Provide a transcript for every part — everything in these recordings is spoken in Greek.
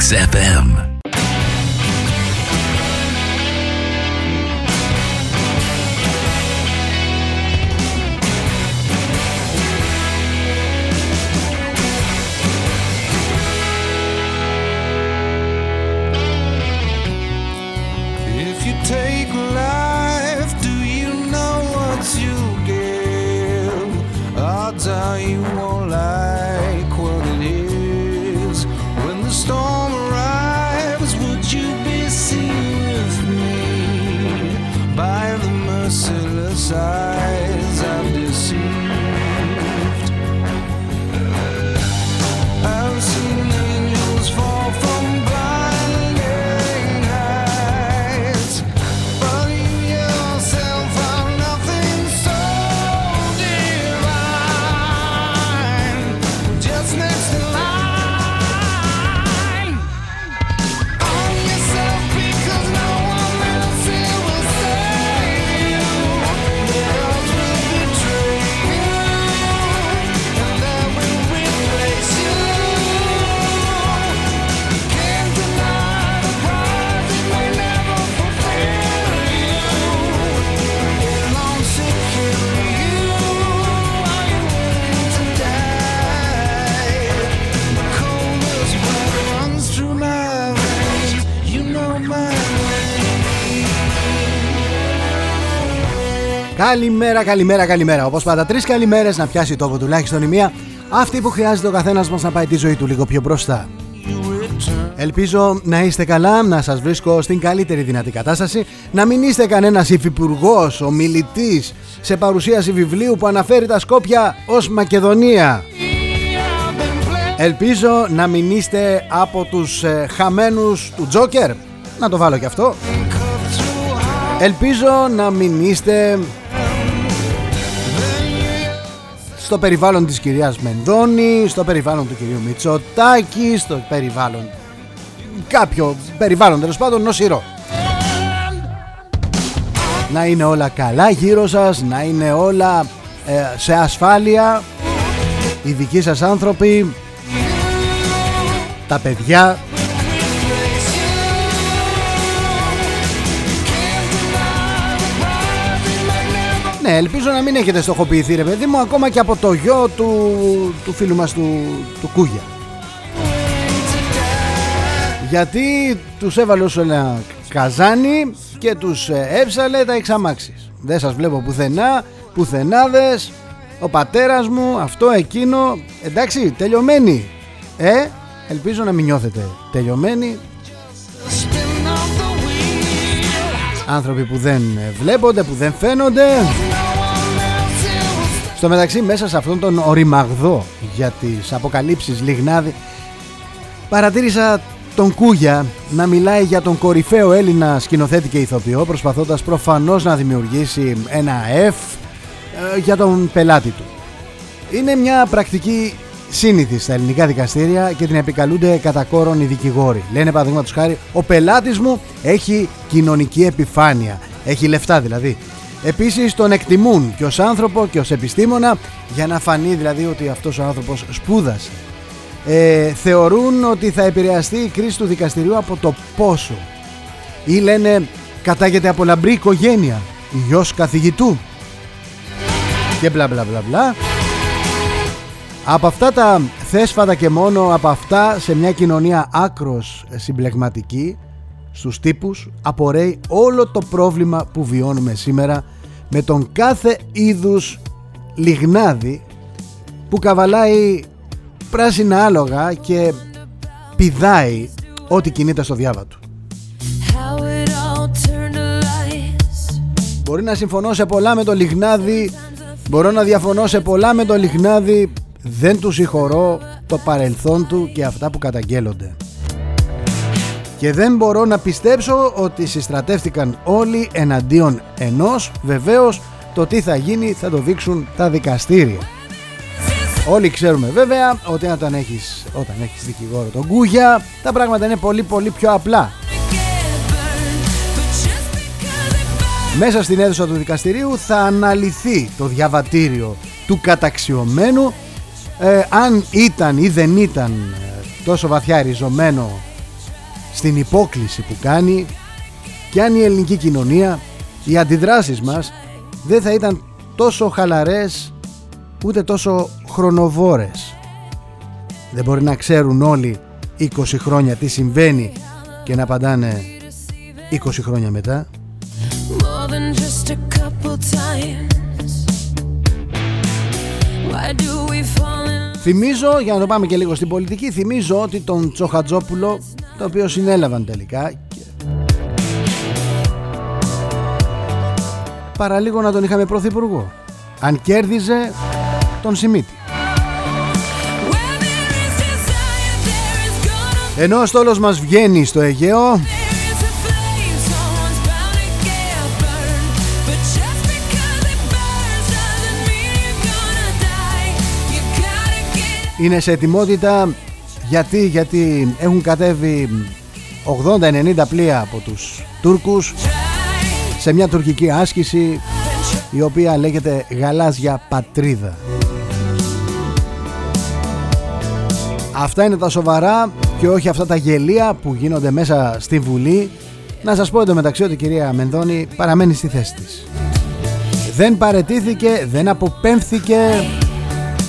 Mix FM. Καλημέρα, καλημέρα, καλημέρα. Όπως πάντα, τρεις καλημέρες να πιάσει τόπο τουλάχιστον η μία. Αυτή που χρειάζεται ο καθένας μας να πάει τη ζωή του λίγο πιο μπροστά. Ελπίζω να είστε καλά, να σας βρίσκω στην καλύτερη δυνατή κατάσταση, να μην είστε κανένας υφυπουργός, ομιλητής σε παρουσίαση βιβλίου που αναφέρει τα Σκόπια ως Μακεδονία. Ελπίζω να μην είστε από τους ε, χαμένους του Τζόκερ, να το βάλω και αυτό. Ελπίζω να μην είστε στο περιβάλλον της κυρίας Μενδώνη, στο περιβάλλον του κυρίου Μητσοτάκη, στο περιβάλλον κάποιο περιβάλλον τέλος πάντων νοσηρό. Να είναι όλα καλά γύρω σας, να είναι όλα ε, σε ασφάλεια, οι δικοί σας άνθρωποι, τα παιδιά, Ναι, ελπίζω να μην έχετε στοχοποιηθεί ρε παιδί μου ακόμα και από το γιο του, του φίλου μας του, του Κούγια. Γιατί τους έβαλε όσο ένα καζάνι και τους ε, έψαλε τα εξαμάξεις. Δεν σας βλέπω πουθενά, πουθενάδες, ο πατέρας μου, αυτό, εκείνο, εντάξει, τελειωμένοι. Ε, ελπίζω να μην νιώθετε τελειωμένοι. Άνθρωποι που δεν ε, βλέπονται, που δεν φαίνονται. Στο μεταξύ μέσα σε αυτόν τον οριμαγδό για τις αποκαλύψεις Λιγνάδη παρατήρησα τον Κούγια να μιλάει για τον κορυφαίο Έλληνα σκηνοθέτη και ηθοποιό προσπαθώντας προφανώς να δημιουργήσει ένα F ε, για τον πελάτη του. Είναι μια πρακτική σύνηθη στα ελληνικά δικαστήρια και την επικαλούνται κατά κόρον οι δικηγόροι. Λένε παραδείγματος χάρη ο πελάτης μου έχει κοινωνική επιφάνεια, έχει λεφτά δηλαδή. Επίσης τον εκτιμούν και ως άνθρωπο και ως επιστήμονα για να φανεί δηλαδή ότι αυτός ο άνθρωπος σπούδασε. Ε, θεωρούν ότι θα επηρεαστεί η κρίση του δικαστηρίου από το πόσο. Ή λένε κατάγεται από λαμπρή οικογένεια, γιος καθηγητού. Και μπλα μπλα μπλα μπλα. Από αυτά τα θέσφατα και μόνο από αυτά σε μια κοινωνία άκρος συμπλεγματική στους τύπους απορρέει όλο το πρόβλημα που βιώνουμε σήμερα με τον κάθε είδους λιγνάδι που καβαλάει πράσινα άλογα και πηδάει ό,τι κινείται στο διάβα του. How it all turned to lies. Μπορεί να συμφωνώ σε πολλά με το λιγνάδι, μπορώ να διαφωνώ σε πολλά με το λιγνάδι, δεν τους συγχωρώ το παρελθόν του και αυτά που καταγγέλλονται. Και δεν μπορώ να πιστέψω ότι συστρατεύτηκαν όλοι εναντίον ενός, βεβαίως το τι θα γίνει θα το δείξουν τα δικαστήρια. Όλοι ξέρουμε βέβαια ότι όταν έχεις, όταν έχεις δικηγόρο τον Κούγια τα πράγματα είναι πολύ πολύ πιο απλά. Μέσα στην αίθουσα του δικαστηρίου θα αναλυθεί το διαβατήριο του καταξιωμένου ε, αν ήταν ή δεν ήταν ε, τόσο βαθιά ριζωμένο στην υπόκληση που κάνει και αν η ελληνική κοινωνία, οι αντιδράσεις μας δεν θα ήταν τόσο χαλαρές ούτε τόσο χρονοβόρες. Δεν μπορεί να ξέρουν όλοι 20 χρόνια τι συμβαίνει και να απαντάνε 20 χρόνια μετά. More than just a couple times. Why do we fall in Θυμίζω, για να το πάμε και λίγο στην πολιτική, θυμίζω ότι τον Τσοχατζόπουλο, το οποίο συνέλαβαν τελικά και... παραλίγο να τον είχαμε πρωθυπουργό. Αν κέρδιζε τον Σιμίτη. Where there is desire, there is gonna Ενώ ο στόλος μας βγαίνει στο Αιγαίο, είναι σε ετοιμότητα γιατί, γιατί έχουν κατέβει 80-90 πλοία από τους Τούρκους try. σε μια τουρκική άσκηση η οποία λέγεται Γαλάζια Πατρίδα. Αυτά είναι τα σοβαρά και όχι αυτά τα γελία που γίνονται μέσα στη Βουλή. Να σας πω εντωμεταξύ ότι η κυρία Μενδώνη παραμένει στη θέση της. Δεν παρετήθηκε, δεν αποπέμφθηκε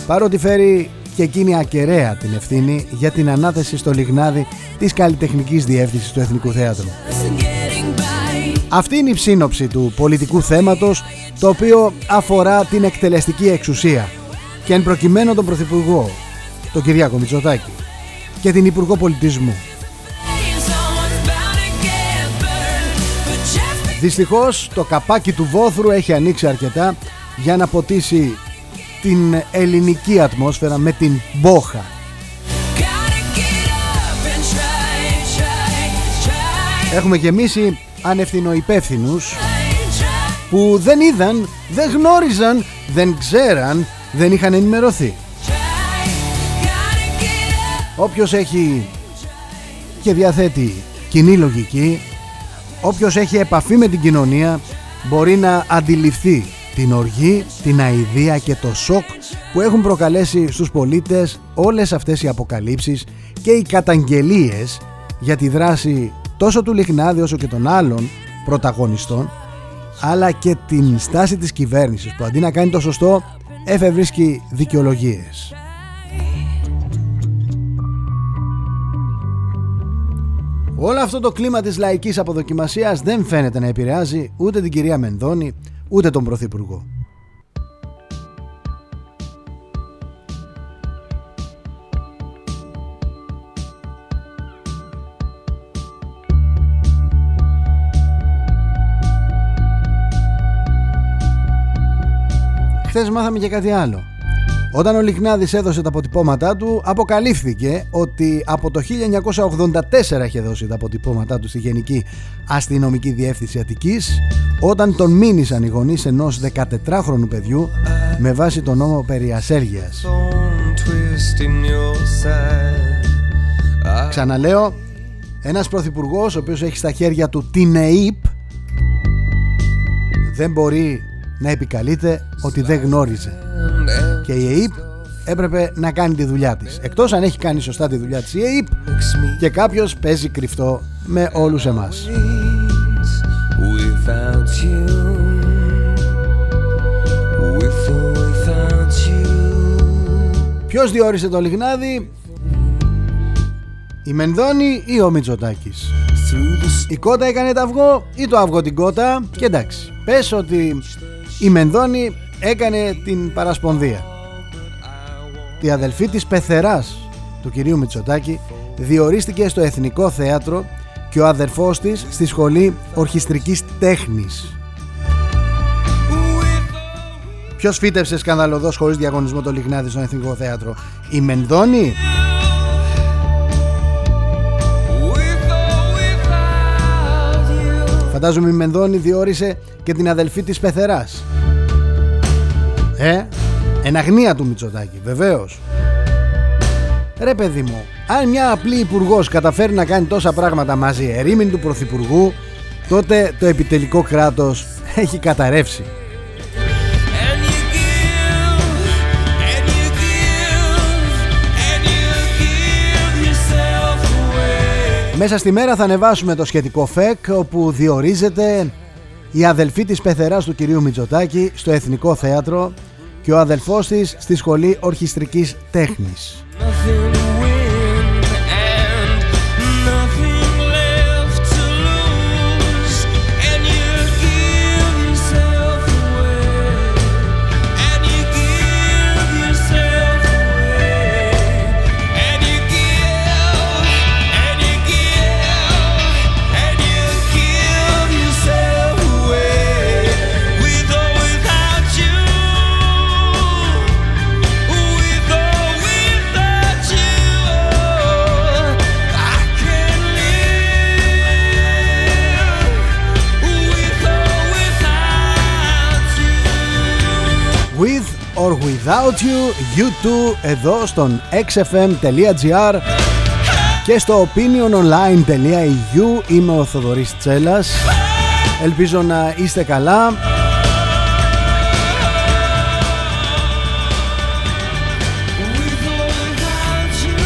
παρότι φέρει και εκείνη ακεραία την ευθύνη για την ανάθεση στο λιγνάδι της καλλιτεχνικής διεύθυνσης του Εθνικού Θέατρου. getting by. Αυτή είναι η ψήνοψη του πολιτικού θέματος το οποίο αφορά την εκτελεστική εξουσία και εν προκειμένου τον Πρωθυπουργό, τον Κυριάκο Μητσοτάκη και την Υπουργό Πολιτισμού. Someone's bound to get burned. But just Δυστυχώς το καπάκι του βόθρου έχει ανοίξει αρκετά για να ποτίσει την ελληνική ατμόσφαιρα με την μπόχα. gotta get up and try, try, try, Έχουμε γεμίσει ανευθυνοϊπεύθυνους try. που δεν είδαν, δεν γνώριζαν, δεν ξέραν, δεν είχαν ενημερωθεί. Gotta get up. Όποιος έχει και διαθέτει κοινή λογική, όποιος έχει επαφή με την κοινωνία μπορεί να αντιληφθεί την οργή, την αηδία και το σοκ που έχουν προκαλέσει στους πολίτες όλες αυτές οι αποκαλύψεις και οι καταγγελίες για τη δράση τόσο του Λιχνάδη όσο και των άλλων πρωταγωνιστών αλλά και την στάση της κυβέρνησης που αντί να κάνει το σωστό εφευρίσκει δικαιολογίες. Όλο αυτό το κλίμα της λαϊκής αποδοκιμασίας δεν φαίνεται να επηρεάζει ούτε την κυρία Μενδώνη ούτε τον Πρωθυπουργό. Χθες μάθαμε και κάτι άλλο. Όταν ο Λιχνάδης έδωσε τα αποτυπώματά του, αποκαλύφθηκε ότι από το 1984 είχε δώσει τα αποτυπώματά του στη Γενική Αστυνομική Διεύθυνση Αττικής, όταν τον μήνυσαν οι γονείς ενός 14χρονου παιδιού με βάση τον νόμο περί ασέργειας. Don't twist in your side. I Ξαναλέω, ένας πρωθυπουργός ο οποίος έχει στα χέρια του την ΕΕΠ δεν μπορεί να επικαλείται ότι δεν γνώριζε. And Και η ΕΕΠ έπρεπε να κάνει τη δουλειά της. Εκτός αν έχει κάνει σωστά τη δουλειά της η ΕΕΠ makes me και κάποιος παίζει κρυφτό με όλους εμάς. freeze without you. With or without you. Ποιος διόρισε το Λιγνάδι, η Μενδώνη ή ο Μητσοτάκης; Through the Η κότα έκανε το αυγό ή το αυγό την κότα και εντάξει. Πες ότι η Μενδώνη έκανε την παρασπονδία. Η αδελφή της πεθεράς του κυρίου Μητσοτάκη διορίστηκε στο Εθνικό Θέατρο και ο αδερφός της στη Σχολή Ορχιστρικής Τέχνης. Ποιος φύτευσε σκανδαλωδός χωρίς διαγωνισμό το Λιγνάδι στο Εθνικό Θέατρο, η Μενδώνη; With or without you. Φαντάζομαι η Μενδώνη διόρισε και την αδελφή της Πεθεράς. Ε, εν αγνία του Μητσοτάκη, βεβαίως. Ρε παιδί μου, αν μια απλή υπουργός καταφέρει να κάνει τόσα πράγματα μαζί ερήμην του Πρωθυπουργού, τότε το επιτελικό κράτος έχει καταρρεύσει. And you give, and you give, and you give yourself away. Μέσα στη μέρα θα ανεβάσουμε το σχετικό ΦΕΚ όπου διορίζεται η αδελφή της πεθεράς του κυρίου Μητσοτάκη στο Εθνικό Θέατρο και ο αδελφός της στη Σχολή Ορχιστρικής Τέχνης. Without you, you too, εδώ στον xfm.gr και στο opiniononline.eu είμαι ο Θοδωρής Τσέλας. Ελπίζω να είστε καλά. With or without you.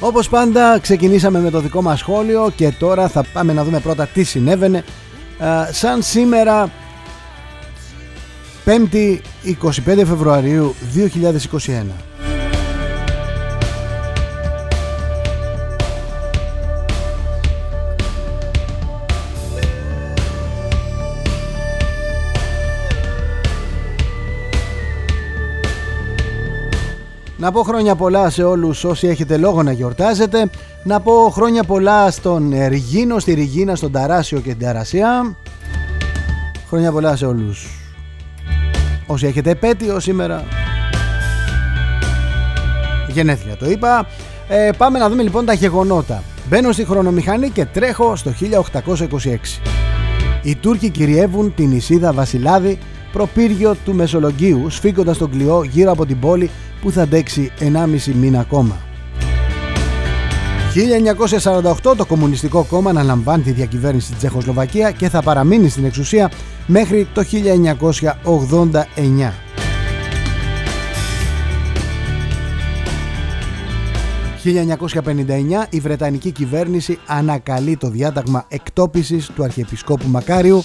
Όπως πάντα ξεκινήσαμε με το δικό μας σχόλιο και τώρα θα πάμε να δούμε πρώτα τι συνέβαινε. Α, σαν σήμερα 5η 25 Φεβρουαρίου 2021. Να πω χρόνια πολλά σε όλους όσοι έχετε λόγο να γιορτάζετε. Να πω χρόνια πολλά στον Ριγίνο, στη Ριγίνα, στον Ταράσιο και την Ταρασία. Χρόνια πολλά σε όλους όσοι έχετε επέτειο σήμερα. Γενέθλια το είπα. Ε, πάμε να δούμε λοιπόν τα γεγονότα. Μπαίνω στη χρονομηχανή και τρέχω στο 1826. Οι Τούρκοι κυριεύουν την νησίδα Βασιλάδη προπύργιο του Μεσολογγίου σφίγγοντας τον κλειό γύρω από την πόλη που θα αντέξει 1,5 μήνα ακόμα. 1948 το Κομμουνιστικό Κόμμα αναλαμβάνει τη διακυβέρνηση της Τσεχοσλοβακία και θα παραμείνει στην εξουσία μέχρι το 1989. 1959 η Βρετανική κυβέρνηση ανακαλεί το διάταγμα εκτόπισης του Αρχιεπισκόπου Μακάριου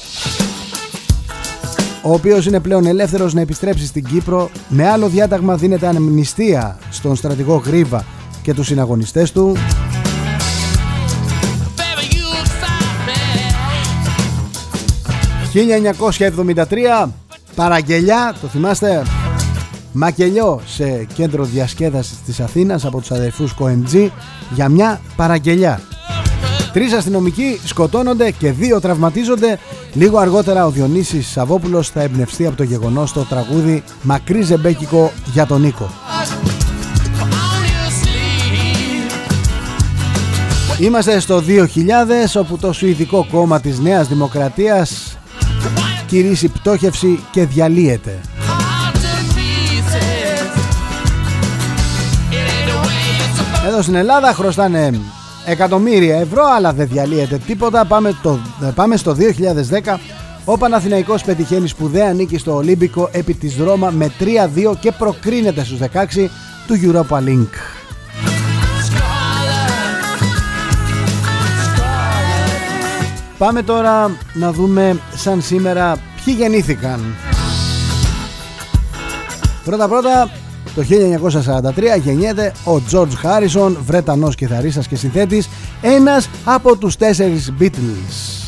ο οποίος είναι πλέον ελεύθερος να επιστρέψει στην Κύπρο με άλλο διάταγμα δίνεται αμνηστία στον στρατηγό Γρίβα και τους συναγωνιστές του 1973 παραγγελιά, το θυμάστε; Μακελιό σε κέντρο διασκέδασης της Αθήνας από τους αδερφούς Κοεντζή για μια παραγγελιά Τρεις αστυνομικοί σκοτώνονται και δύο τραυματίζονται. Λίγο αργότερα ο Διονύσης Σαββόπουλος θα εμπνευστεί από το γεγονός το τραγούδι «Μακρύ ζεμπέκικο για τον Νίκο». On your sleeve. Είμαστε στο 2000 όπου το Σουηδικό κόμμα της Νέας Δημοκρατίας κηρύσσει πτώχευση και διαλύεται. Heart to pieces. It ain't the way it's supposed Εδώ στην Ελλάδα χρωστάνε εκατομμύρια ευρώ αλλά δεν διαλύεται τίποτα. Πάμε, το, πάμε στο 2010 ο Παναθηναϊκός πετυχαίνει σπουδαία νίκη στο Ολύμπικο επί της Ρώμα με 3-2 και προκρίνεται στους 16 του Europa Link. Πάμε τώρα να δούμε σαν σήμερα ποιοι γεννήθηκαν. Πρώτα πρώτα το 1943 γεννιέται ο George Harrison, Βρετανός κιθαρίστας και συνθέτης, ένας από τους τέσσερις Beatles.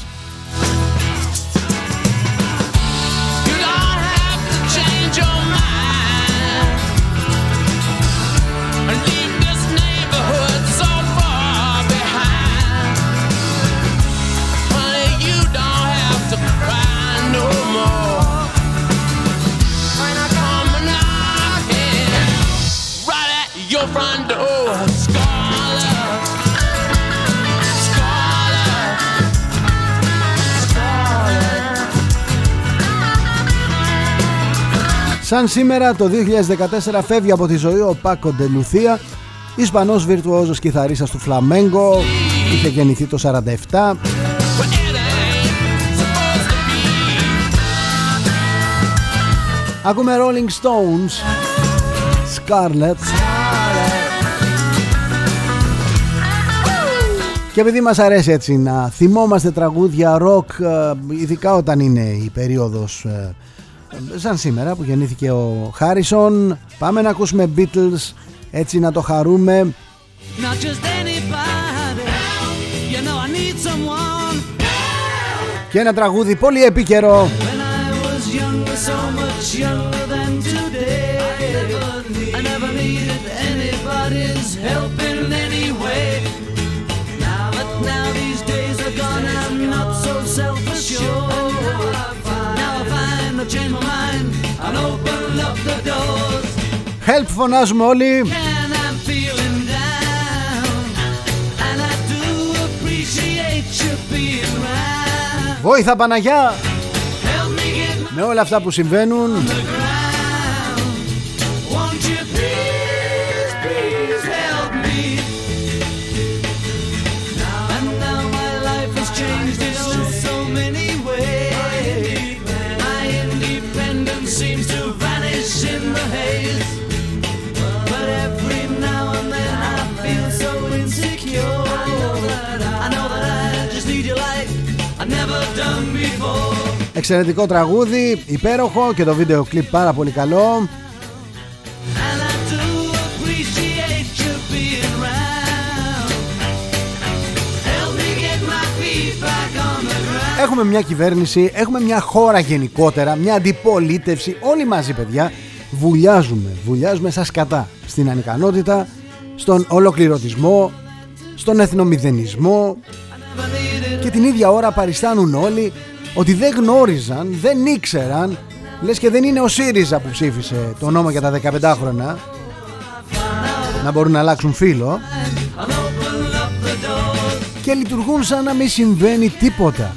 Σαν σήμερα το 2014 φεύγει από τη ζωή ο Πάκο Ντελουθία, Ισπανός βιρτουόζος κιθαρίστας του Φλαμέγκο, είχε γεννηθεί το 47. Well, it ain't supposed to be. Ακούμε Rolling Stones, Scarlett. Και επειδή μας αρέσει έτσι να θυμόμαστε τραγούδια ροκ, ε, ειδικά όταν είναι η περίοδος ε, ε, σαν σήμερα που γεννήθηκε ο Χάρισον, πάμε να ακούσουμε Beatles, έτσι να το χαρούμε. Not just anybody. You know I need someone. Και ένα τραγούδι πολύ επίκαιρο, When I was younger, so much younger Θέλουμε όλοι! Βόηθα Παναγιά! Με όλα αυτά που συμβαίνουν, Εξαιρετικό τραγούδι, υπέροχο και το βίντεο κλιπ πάρα πολύ καλό. And I do appreciate you being round. Help me get my feet back on the ground. Έχουμε μια κυβέρνηση, έχουμε μια χώρα γενικότερα, μια αντιπολίτευση, όλοι μαζί παιδιά βουλιάζουμε, βουλιάζουμε σαν σκατά στην ανικανότητα, στον ολοκληρωτισμό, στον εθνομηδενισμό και την ίδια ώρα παριστάνουν όλοι ότι δεν γνώριζαν, δεν ήξεραν, λες και δεν είναι ο ΣΥΡΙΖΑ που ψήφισε το νόμο για τα 15 χρόνια να μπορούν να αλλάξουν φίλο και λειτουργούν σαν να μην συμβαίνει τίποτα.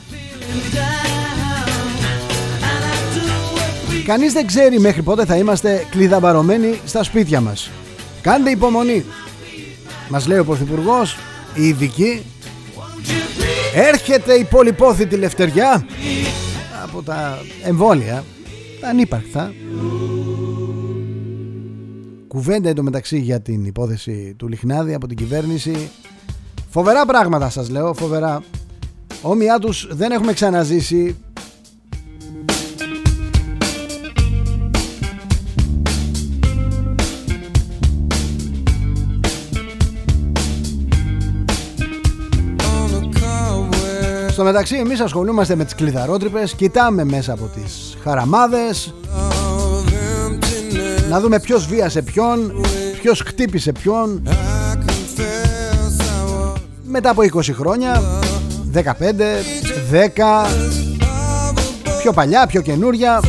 Κανείς δεν ξέρει μέχρι πότε θα είμαστε κλειδαμπαρωμένοι στα σπίτια μας. Κάντε υπομονή. Μας λέει ο Πρωθυπουργός, οι ειδικοί, έρχεται η πολυπόθητη λευτεριά από τα εμβόλια, τα ανύπαρκτα. Κουβέντα εντωμεταξύ για την υπόθεση του Λιχνάδη από την κυβέρνηση. Φοβερά πράγματα σας λέω, φοβερά. Όμοιά τους δεν έχουμε ξαναζήσει Στο μεταξύ εμείς ασχολούμαστε με τις κλειδαρότρυπες Κοιτάμε μέσα από τις χαραμάδες Να δούμε ποιος βίασε ποιον Ποιος χτύπησε ποιον Μετά από 20 χρόνια 15, 10 Πιο παλιά, πιο καινούρια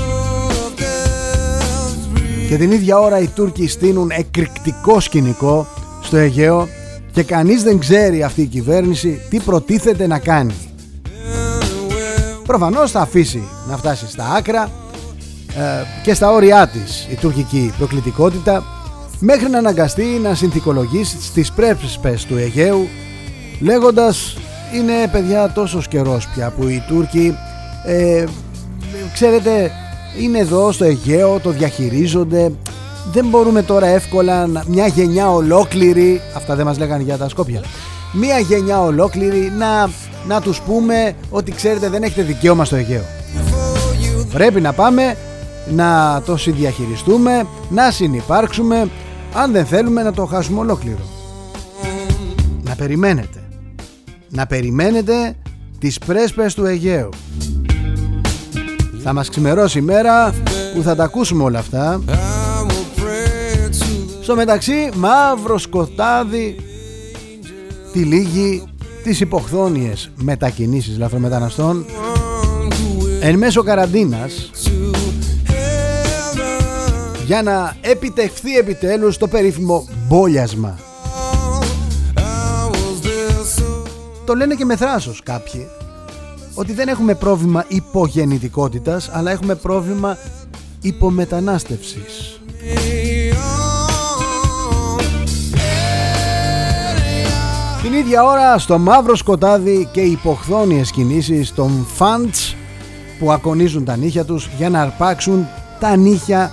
Και την ίδια ώρα οι Τούρκοι στείνουν εκρηκτικό σκηνικό στο Αιγαίο και κανείς δεν ξέρει αυτή η κυβέρνηση τι προτίθεται να κάνει. Προφανώς θα αφήσει να φτάσει στα άκρα ε, και στα όρια της η τουρκική προκλητικότητα μέχρι να αναγκαστεί να συνθηκολογήσει στις πρέπспες του Αιγαίου λέγοντας είναι παιδιά τόσος καιρός πια που οι Τούρκοι ε, ξέρετε είναι εδώ στο Αιγαίο το διαχειρίζονται δεν μπορούμε τώρα εύκολα να, μια γενιά ολόκληρη αυτά δεν μας λέγανε για τα Σκόπια. Μια γενιά ολόκληρη να, να τους πούμε ότι ξέρετε δεν έχετε δικαίωμα στο Αιγαίο. Πρέπει να πάμε να το συνδιαχειριστούμε να συνυπάρξουμε αν δεν θέλουμε να το χάσουμε ολόκληρο. Να περιμένετε. Να περιμένετε τις πρέσπες του Αιγαίου. Θα μας ξημερώσει η μέρα που θα τα ακούσουμε όλα αυτά. Στο μεταξύ μαύρο σκοτάδι τη λίγη τις υποχθόνιες μετακινήσεις λαθρομεταναστών εν μέσω καραντίνας για να επιτευχθεί επιτέλους το περίφημο μπόλιασμα. Το λένε και με θράσος κάποιοι ότι δεν έχουμε πρόβλημα υπογεννητικότητας αλλά έχουμε πρόβλημα υπομετανάστευσης. την ίδια ώρα στο μαύρο σκοτάδι και υποχθόνιες κινήσεις των φαντς που ακονίζουν τα νύχια τους για να αρπάξουν τα νύχια,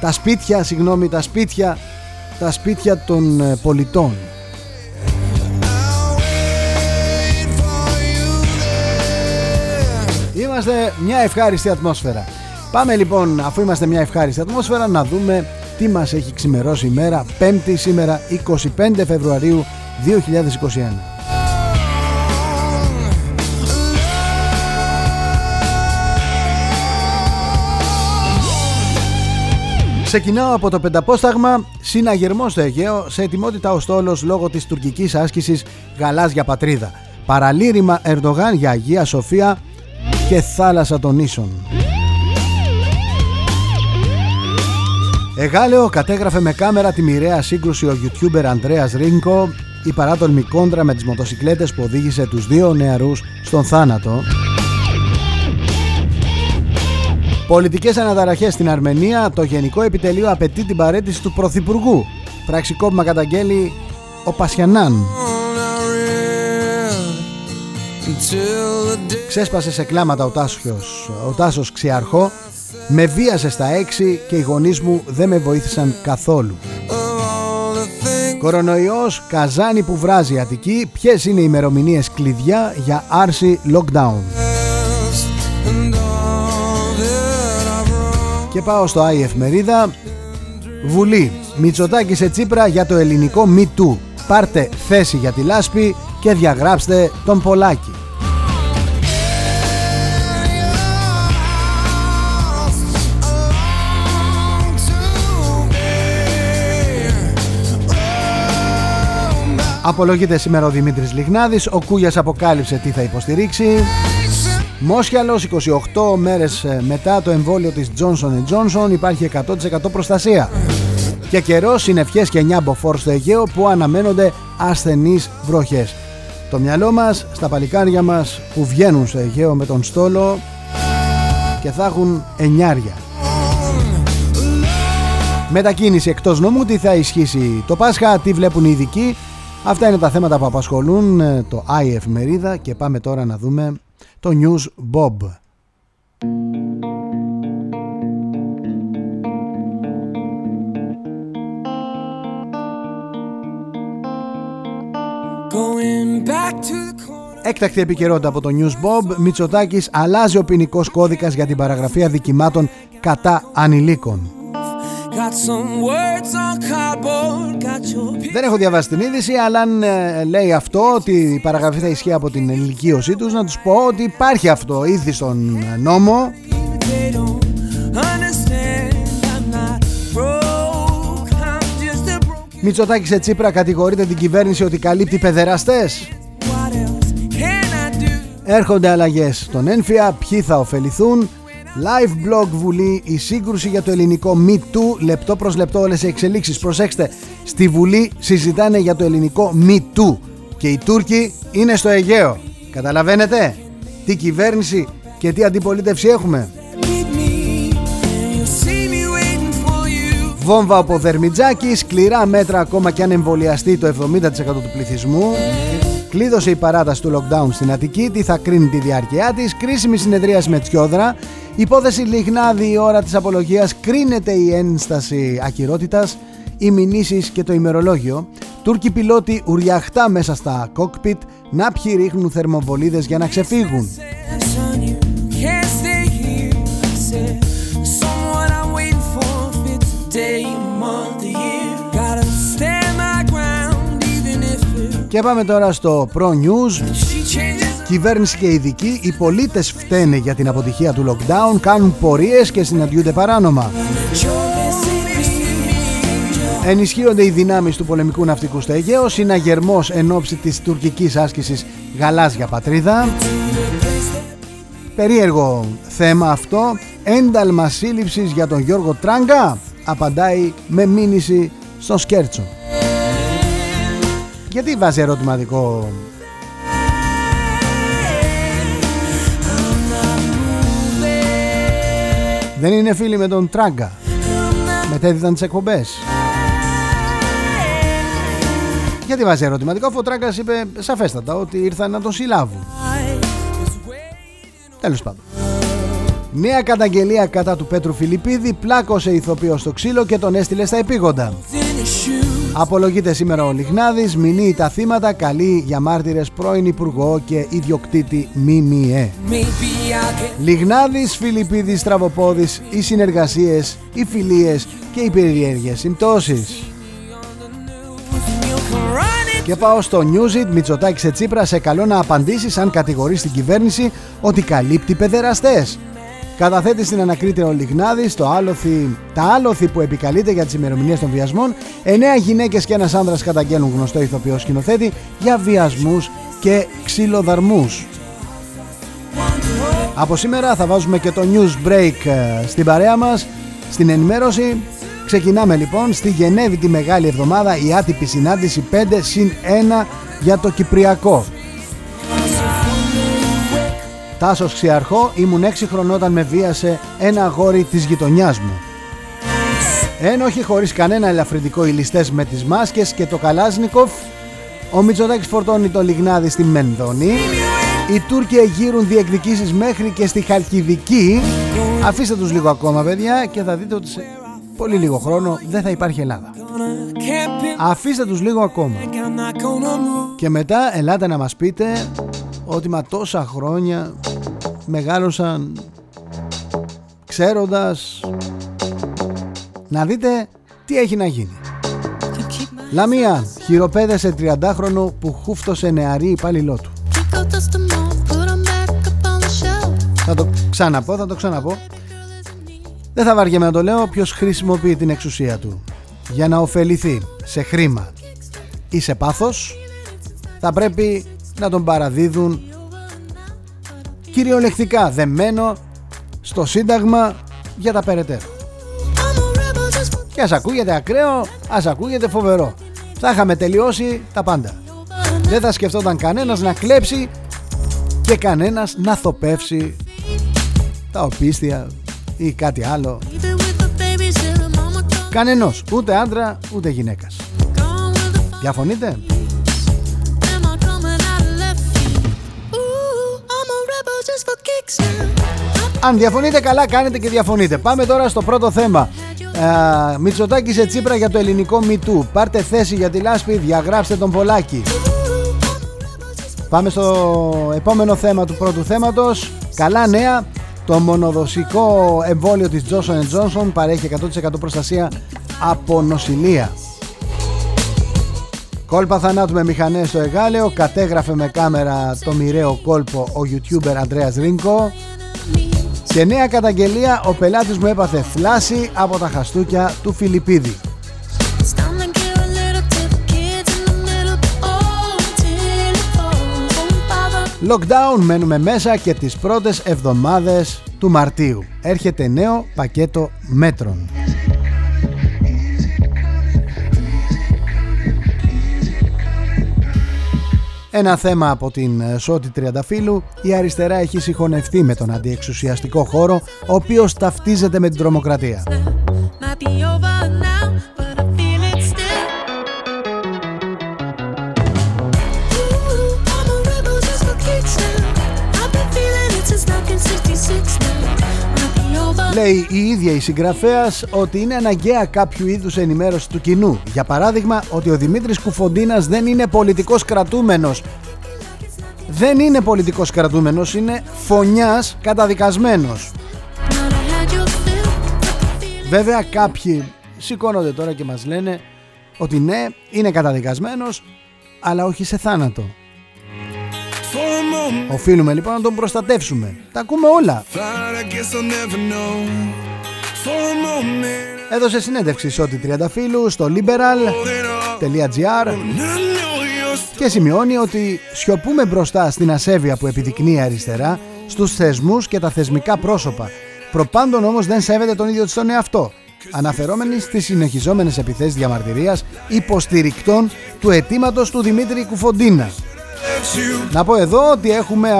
τα σπίτια, συγγνώμη, τα σπίτια, τα σπίτια των ε, πολιτών. Είμαστε μια ευχάριστη ατμόσφαιρα. Πάμε λοιπόν, αφού είμαστε μια ευχάριστη ατμόσφαιρα, να δούμε τι μας έχει ξημερώσει η μέρα, 5η σήμερα, 25 Φεβρουαρίου 2021. Ξεκινάω από το πενταπόσταγμα συναγερμός στο Αιγαίο σε ετοιμότητα ο στόλος λόγω της τουρκικής άσκησης γαλάζια πατρίδα. Παραλήρημα Ερντογάν για Αγία Σοφία και θάλασσα των Ίσων. Εγάλεο κατέγραφε με κάμερα τη μοιραία σύγκρουση ο YouTuber Ανδρέας Ρίνκο η παράτολμη κόντρα με τις μοτοσυκλέτες που οδήγησε τους δύο νεαρούς στον θάνατο. Πολιτικές αναταραχές στην Αρμενία, το Γενικό Επιτελείο απαιτεί την παρέτηση του Πρωθυπουργού. Πραξικόπημα καταγγέλει ο Πασιανάν. Ξέσπασε σε κλάματα ο Τάσος, ο Τάσος Ξιαρχό, με βίασε στα έξι και οι γονείς μου δεν με βοήθησαν καθόλου. Κορονοϊός, Καζάνη που βράζει Αττική, ποιες είναι οι ημερομηνίες κλειδιά για άρση lockdown; Και πάω στο Άι Εφημερίδα. Βουλή. Μητσοτάκη σε Τσίπρα για το ελληνικό Me Too. Πάρτε θέση για τη λάσπη και διαγράψτε τον Πολάκη. Απολογείται σήμερα ο Δημήτρης Λιγνάδης, ο Κούγιας αποκάλυψε τι θα υποστηρίξει. Μόσχιαλος 28 μέρες ε, μετά το εμβόλιο της Johnson Johnson υπάρχει 100% προστασία. Και καιρός συνευχές και 9 μποφόρ στο Αιγαίο που αναμένονται ασθενείς βροχές. Το μυαλό μας στα παλικάρια μας που βγαίνουν στο Αιγαίο με τον στόλο και θα έχουν εννιάρια. Μετακίνηση εκτός νόμου, τι θα ισχύσει το Πάσχα, τι βλέπουν οι ειδικοί. Αυτά είναι τα θέματα που απασχολούν ε, το i εφημερίδα και πάμε τώρα να δούμε το News Bob. Going back to the corner. Έκτακτη επικαιρότητα από το News Bob, Μητσοτάκης αλλάζει ο ποινικός κώδικας για την παραγραφή αδικημάτων κατά ανηλίκων. Δεν έχω διαβάσει την είδηση, αλλά αν ε, λέει αυτό ότι η παραγραφή θα ισχύει από την ενηλικίωσή τους, να τους πω ότι υπάρχει αυτό ήδη στον ε, νόμο people. They don't understand. I'm not broke. I'm just a broken. Μητσοτάκη σε Τσίπρα κατηγορείται την κυβέρνηση ότι καλύπτει παιδεραστές. What else can I do? Έρχονται αλλαγές στον ένφια, ποιοι θα ωφεληθούν. Live blog Βουλή, η σύγκρουση για το ελληνικό Me Too, λεπτό προς λεπτό όλες οι εξελίξεις. Προσέξτε, στη Βουλή συζητάνε για το ελληνικό Me Too και οι Τούρκοι είναι στο Αιγαίο. Καταλαβαίνετε τι κυβέρνηση και τι αντιπολίτευση έχουμε. Meet me. and You'll see me waiting for you. Βόμβα από Δερμιτζάκη, σκληρά μέτρα ακόμα και αν εμβολιαστεί το 70% του πληθυσμού. Κλείδωσε η παράταση του lockdown στην Αττική, τι θα κρίνει τη διάρκεια της, κρίσιμη συνεδρίαση με Τσιόδρα, υπόθεση Λιγνάδη η ώρα της απολογίας, κρίνεται η ένσταση ακυρότητας, οι μηνύσεις και το ημερολόγιο, Τούρκοι πιλότοι ουριαχτά μέσα στα κόκπιτ, να ποιοι ρίχνουν θερμοβολίδες για να ξεφύγουν. Son, you can't stay here. I said, someone I'm waiting for fits the day, month, the year. Gotta stand my ground, even if it, Και πάμε τώρα στο Pro News. She changes. Κυβέρνηση και ειδικοί, οι πολίτες φταίνε για την αποτυχία του lockdown, κάνουν πορείες και συναντιούνται παράνομα. Ενισχύονται οι δυνάμεις του πολεμικού ναυτικού στο Αιγαίο, συναγερμός εν ώψη της τουρκικής άσκησης Γαλάζια Πατρίδα. Περίεργο θέμα αυτό, ένταλμα σύλληψης για τον Γιώργο Τράγκα, απαντάει με μήνυση στο Σκέρτσο. Γιατί βάζει ερωτηματικό Δεν είναι φίλοι με τον Τράγκα. Μετέδιδαν τις εκπομπές. Γιατί βάζει ερωτηματικό αφού ο Τράγκας είπε σαφέστατα ότι ήρθαν να τον συλλάβουν. Τέλος πάντων. Νέα καταγγελία κατά του Πέτρου Φιλιππίδη πλάκωσε ηθοποιό στο ξύλο και τον έστειλε στα επίγοντα. Απολογείται σήμερα ο Λιγνάδης, μηνύει τα θύματα, καλεί για μάρτυρες πρώην Υπουργό και ιδιοκτήτη ΜΜΕ. Maybe I can Λιγνάδης, Φιλιππίδης, Στραβοπόδης, οι συνεργασίες, οι φιλίες και οι περιέργειες συμπτώσεις. you can run it. Και πάω στο Newsit, Μητσοτάκη σε Τσίπρα, σε καλό να απαντήσεις αν κατηγορείς την κυβέρνηση ότι καλύπτει παιδεραστές. Καταθέτει στην ανακρίτρια ο Λιγνάδης το άλοθη, τα άλοθη που επικαλείται για τις ημερομηνίες των βιασμών. Εννέα γυναίκες και ένας άνδρας καταγγέλνουν γνωστό ηθοποιό σκηνοθέτη για βιασμούς και ξυλοδαρμούς. Από σήμερα θα βάζουμε και το news break ε, στην παρέα μας, στην ενημέρωση. Ξεκινάμε λοιπόν στη Γενέβη τη Μεγάλη Εβδομάδα η άτυπη συνάντηση 5 συν 1 για το Κυπριακό. Τάσος Ξιαρχό, ήμουν 6 χρονών όταν με βίασε ένα αγόρι της γειτονιάς μου. Ένοχοι χωρίς κανένα ελαφρυντικό οι ληστές με τις μάσκες και το Καλάσνικοφ. Ο Μητσοτάκης φορτώνει το λιγνάδι στη Μενδόνη. Οι Τούρκοι εγείρουν διεκδικήσεις μέχρι και στη Χαλκιδική. Αφήστε τους λίγο ακόμα παιδιά και θα δείτε ότι σε πολύ λίγο χρόνο δεν θα υπάρχει Ελλάδα. Can't pin Αφήστε τους λίγο ακόμα. I'm not gonna move. Και μετά ελάτε να μας πείτε ότι μα τόσα χρόνια μεγάλωσαν ξέροντας να δείτε τι έχει να γίνει. Λαμία, χειροπέδεσε 30χρονο που χούφτωσε νεαρή υπάλληλό του. Θα το ξαναπώ, θα το ξαναπώ. Δεν θα βαριέμαι να το λέω ποιος χρησιμοποιεί την εξουσία του για να ωφεληθεί σε χρήμα ή σε πάθος θα πρέπει να τον παραδίδουν κυριολεκτικά δεμένο στο Σύνταγμα για τα περαιτέρω. Και ας ακούγεται ακραίο, ας ακούγεται φοβερό. Θα είχαμε τελειώσει τα πάντα. Δεν θα σκεφτόταν κανένας να κλέψει και κανένας να θοπεύσει τα οπίστια ή κάτι άλλο. Κανενός, ούτε άντρα ούτε γυναίκας. Διαφωνείτε; Αν διαφωνείτε καλά κάνετε και διαφωνείτε. Πάμε τώρα στο πρώτο θέμα. Ε, Μητσοτάκης σε Τσίπρα για το ελληνικό MeToo. Πάρτε θέση για τη λάσπη, διαγράψτε τον Πολάκη. Πάμε στο επόμενο θέμα του πρώτου θέματος. Καλά νέα. Το μονοδοσικό εμβόλιο της Johnson Johnson παρέχει 100% προστασία από νοσηλεία. Κόλπα θανάτου με μηχανές στο Εγάλεο. Κατέγραφε με κάμερα το μοιραίο κόλπο ο YouTuber Ανδρέας Ρίνκο. Και νέα καταγγελία, ο πελάτης μου έπαθε θλάση από τα χαστούκια του Φιλιππίδη. Lockdown μένουμε μέσα και τις πρώτες εβδομάδες του Μαρτίου. Έρχεται νέο πακέτο μέτρων. Ένα θέμα από την ε, Σότη Τριανταφύλου, η αριστερά έχει συγχωνευτεί με τον αντιεξουσιαστικό χώρο, ο οποίος ταυτίζεται με την τρομοκρατία. Λέει η ίδια η συγγραφέας ότι είναι αναγκαία κάποιο είδους ενημέρωση του κοινού. Για παράδειγμα, ότι ο Δημήτρης Κουφοντίνας δεν είναι πολιτικός κρατούμενος. Δεν είναι πολιτικός κρατούμενος, είναι φωνιάς καταδικασμένος. Might have had your fill, but the feeling Βέβαια κάποιοι σηκώνονται τώρα και μας λένε ότι ναι, είναι καταδικασμένος, αλλά όχι σε θάνατο. For a moment, Οφείλουμε λοιπόν να τον προστατεύσουμε. Τα ακούμε όλα. thought I guess I'll never know. For a moment, Έδωσε συνέντευξη σε ό,τι τριανταφύλου στο liberal.gr I know you're και σημειώνει ότι σιωπούμε μπροστά στην ασέβεια που επιδεικνύει η αριστερά στους θεσμούς και τα θεσμικά πρόσωπα. Προπάντων όμως δεν σέβεται τον ίδιο της τον εαυτό, αναφερόμενοι στις συνεχιζόμενες επιθέσεις διαμαρτυρίας υποστηρικτών του αιτήματος του Δημήτρη Κουφοντίνα. Να πω εδώ ότι έχουμε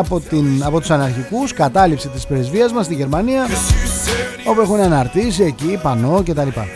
από τους αναρχικούς κατάληψη της πρεσβείας μας στη Γερμανία, όπου έχουν αναρτήσει εκεί πανό και τα λοιπά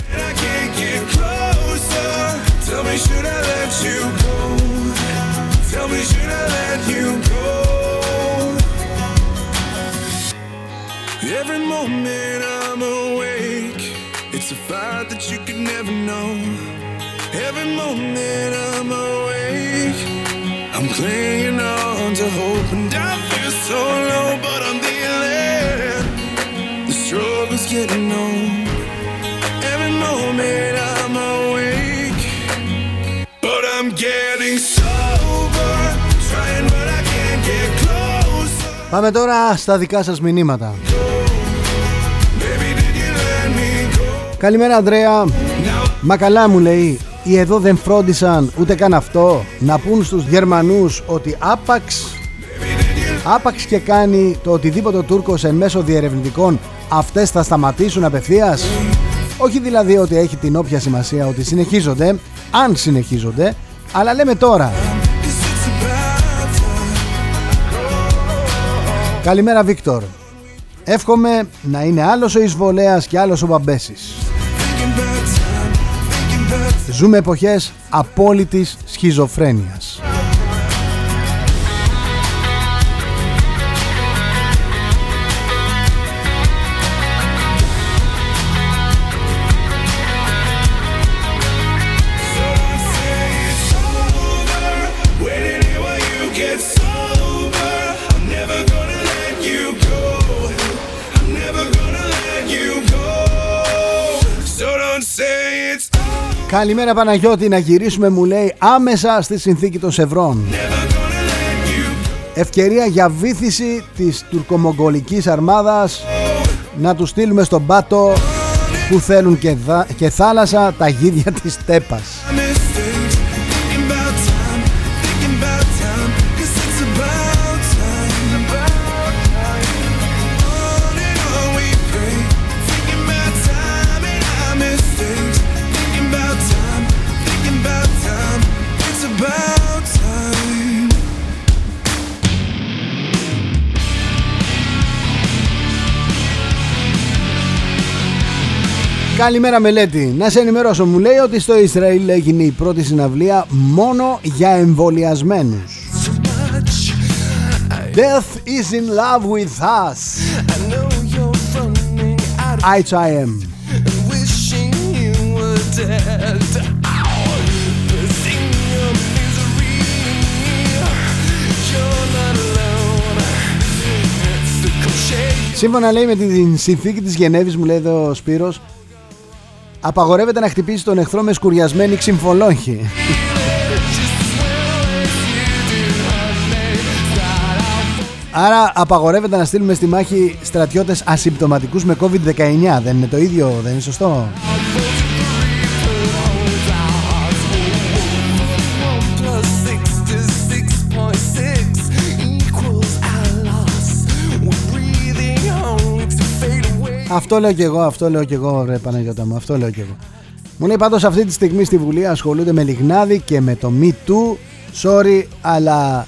clinging on to hope, and I feel so low, but I'm dealing. The struggle's getting on. Every moment I'm awake, but I'm getting sober. Trying, but I can't get closer. Πάμε τώρα στα δικά σας μηνύματα. Baby, did you let me go? Καλημέρα Ανδρέα. Μα καλά μου λέει, οι εδώ δεν φρόντισαν ούτε καν αυτό να πούν στους Γερμανούς ότι άπαξ άπαξ και κάνει το οτιδήποτε ο Τούρκος εν μέσω διερευνητικών αυτές θα σταματήσουν απευθείας. Όχι δηλαδή ότι έχει την όποια σημασία ότι συνεχίζονται αν συνεχίζονται αλλά λέμε τώρα. Cause it's about time. Καλημέρα Βίκτορ. Εύχομαι να είναι άλλος ο Εισβολέας και άλλος ο Μπαμπέσης Ζούμε εποχές απόλυτης σχιζοφρένειας. Καλημέρα Παναγιώτη, να γυρίσουμε μου λέει άμεσα στη συνθήκη των Σευρών. never gonna let you Ευκαιρία για βήθηση της τουρκομογγολικής αρμάδας να τους στείλουμε στον πάτο που θέλουν και, δα- και θάλασσα τα γίδια της τέπας. Καλημέρα Μελέτη, να σε ενημερώσω μου λέει ότι στο Ισραήλ έγινε η πρώτη συναυλία μόνο για εμβολιασμένους. Death is in love with us. I know you're running out of HIM. wishing you were dead. But in your misery, you're not alone. It's the crochet Σύμφωνα λέει με την συνθήκη της Γενέβης μου λέει εδώ ο Σπύρος Απαγορεύεται να χτυπήσει τον εχθρό με σκουριασμένη ξυμφολόγχη Άρα απαγορεύεται να στείλουμε στη μάχη στρατιώτες ασυμπτωματικούς με COVID-19. Δεν είναι το ίδιο, δεν είναι σωστό Αυτό λέω και εγώ, αυτό λέω και εγώ ρε Παναγιώτα μου, αυτό λέω και εγώ. Μου λέει πάντως αυτή τη στιγμή στη Βουλή ασχολούνται με λιγνάδι και με το Me Too. Sorry, αλλά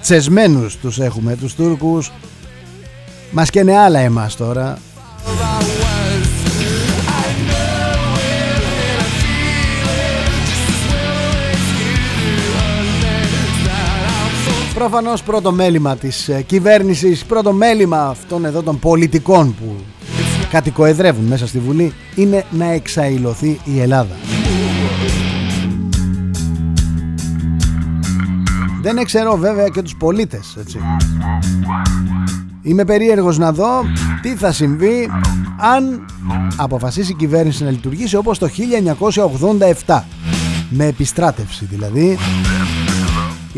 τσεσμένους τους έχουμε, τους Τούρκους. Μας καίνε άλλα εμάς τώρα. Προφανώς πρώτο μέλημα της ε, κυβέρνησης, πρώτο μέλημα αυτών εδώ των πολιτικών που κατοικοεδρεύουν μέσα στη Βουλή είναι να εξαϊλωθεί η Ελλάδα. Δεν εξαιρώ βέβαια και τους πολίτες, έτσι. Είμαι περίεργος να δω τι θα συμβεί αν αποφασίσει η κυβέρνηση να λειτουργήσει όπως το 1987. Με επιστράτευση δηλαδή.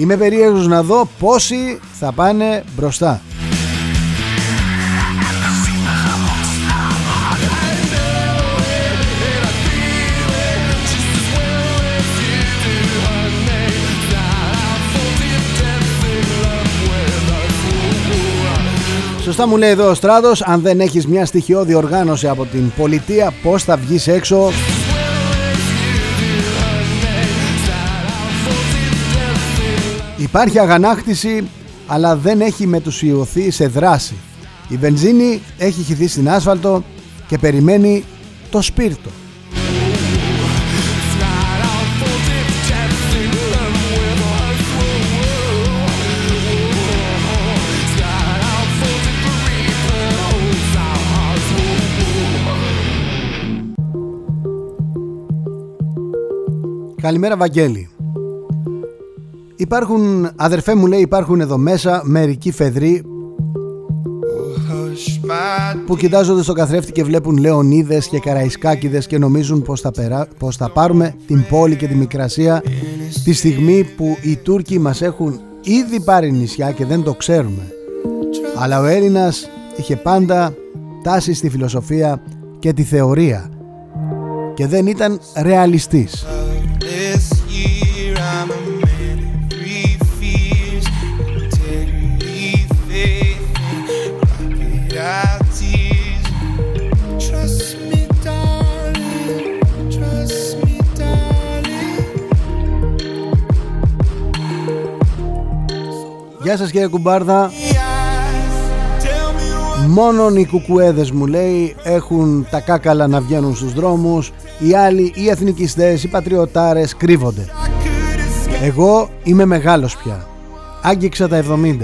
Είμαι περίεργος να δω πόσοι θα πάνε μπροστά. Σωστά μου λέει εδώ ο Στράτος Αν δεν έχεις μια στοιχειώδη οργάνωση από την πολιτεία Πώς θα βγεις έξω Υπάρχει αγανάκτηση αλλά δεν έχει μετουσιωθεί σε δράση. Η βενζίνη έχει χυθεί στην άσφαλτο και περιμένει το σπίρτο. Καλημέρα Βαγγέλη Υπάρχουν, αδερφέ μου λέει υπάρχουν εδώ μέσα μερικοί φεδροί Hush, my που κοιτάζονται στο καθρέφτη και βλέπουν Λεωνίδες και Καραϊσκάκηδες και νομίζουν πως θα, περά... πως θα πάρουμε την πόλη και τη Μικρασία τη στιγμή που οι Τούρκοι μας έχουν ήδη πάρει νησιά και δεν το ξέρουμε. Αλλά ο Έλληνας είχε πάντα τάση στη φιλοσοφία και τη θεωρία και δεν ήταν ρεαλιστής. Γεια σας κύριε Κουμπάρδα. Tell me what Μόνον οι κουκουέδες μου λέει έχουν τα κάκαλα να βγαίνουν στους δρόμους Οι άλλοι, οι εθνικιστές, οι πατριωτάρες κρύβονται I could escape. Εγώ είμαι μεγάλος πια Άγγιξα τα 70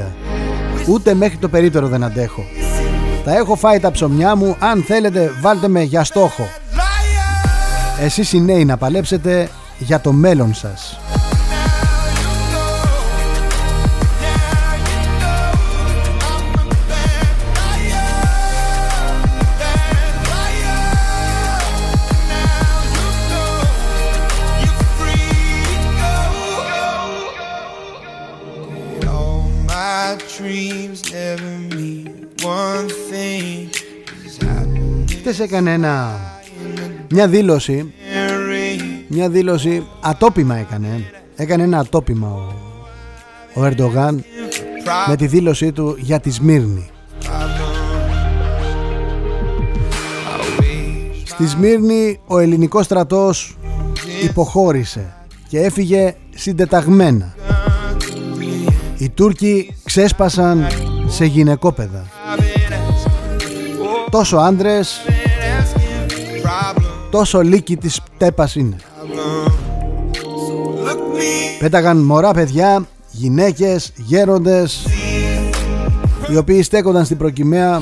Ούτε μέχρι το περίπτερο δεν αντέχω Τα έχω φάει τα ψωμιά μου Αν θέλετε βάλτε με για στόχο Liar. Εσείς οι νέοι να παλέψετε για το μέλλον σας Χτες έκανε ένα, μια δήλωση Μια δήλωση ατόπιμα έκανε Έκανε ένα ατόπιμα ο, ο Ερντογάν με τη δήλωσή του για τη Σμύρνη. Στη Σμύρνη ο ελληνικός στρατός υποχώρησε και έφυγε συντεταγμένα. Οι Τούρκοι ξέσπασαν σε γυναικόπαιδα. Τόσο άντρες, τόσο λύκη της πτέπας είναι. Πέταγαν μωρά παιδιά, γυναίκες, γέροντες, οι οποίοι στέκονταν στην προκυμαία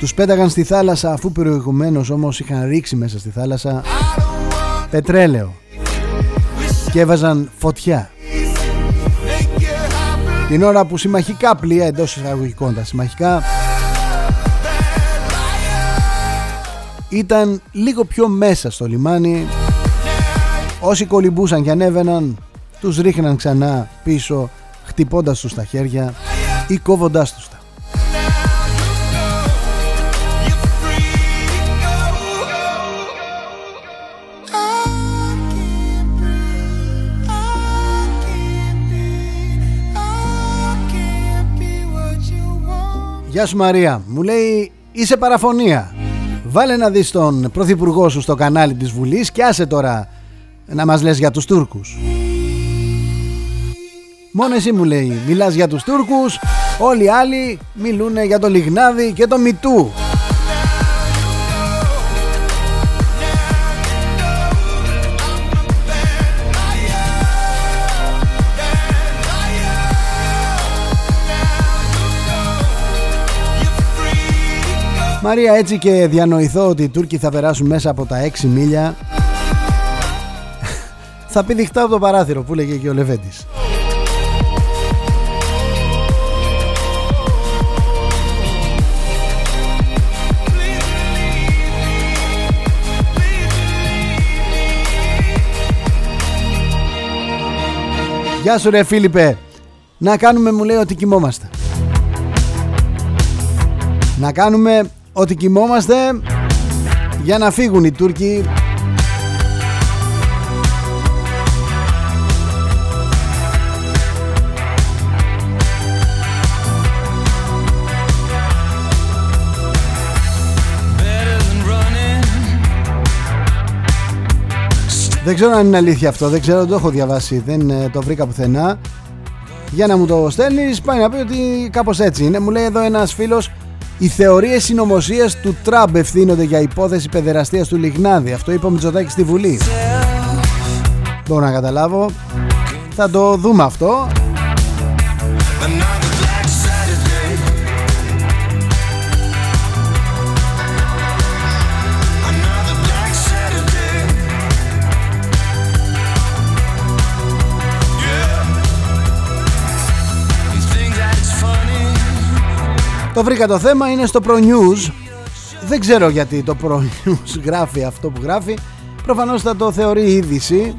τους πέταγαν στη θάλασσα αφού προηγουμένως όμως είχαν ρίξει μέσα στη θάλασσα πετρέλαιο και έβαζαν φωτιά. Την ώρα που συμμαχικά πλοία εντός εισαγωγικών τα συμμαχικά ήταν λίγο πιο μέσα στο λιμάνι. Όσοι κολυμπούσαν και ανέβαιναν τους ρίχναν ξανά πίσω χτυπώντας τους τα χέρια ή κόβοντάς τους Γεια σου Μαρία, μου λέει είσαι παραφωνία. Βάλε να δεις τον πρωθυπουργό σου στο κανάλι της Βουλής και άσε τώρα να μας λες για τους Τούρκους. Μόνο εσύ μου λέει, μιλάς για τους Τούρκους, όλοι οι άλλοι μιλούν για το Λιγνάδι και το Μητού. Μαρία έτσι και διανοηθώ ότι οι Τούρκοι θα περάσουν μέσα από τα 6 μίλια. Θα πηδηχτάω από το παράθυρο που λέγε και ο Λεβέντης. Γεια σου ρε Φίλιππε. Να κάνουμε μου λέει ότι κοιμόμαστε. Να κάνουμε ότι κοιμόμαστε Για να φύγουν οι Τούρκοι Δεν ξέρω αν είναι αλήθεια αυτό, δεν ξέρω, δεν το έχω διαβάσει, δεν ε, το βρήκα πουθενά. Για να μου το στέλνεις, πάει να πει ότι κάπως έτσι είναι. Μου λέει εδώ ένας φίλος, οι θεωρίες συνωμοσίας του Τραμπ ευθύνονται για υπόθεση παιδεραστίας του Λιγνάδη. Αυτό είπε ο Μητσοτάκης στη Βουλή. Μπορώ να καταλάβω. Θα το δούμε αυτό. Το βρήκα το θέμα, είναι στο Pro News. Δεν ξέρω γιατί το Pro News γράφει αυτό που γράφει. Προφανώς θα το θεωρεί είδηση.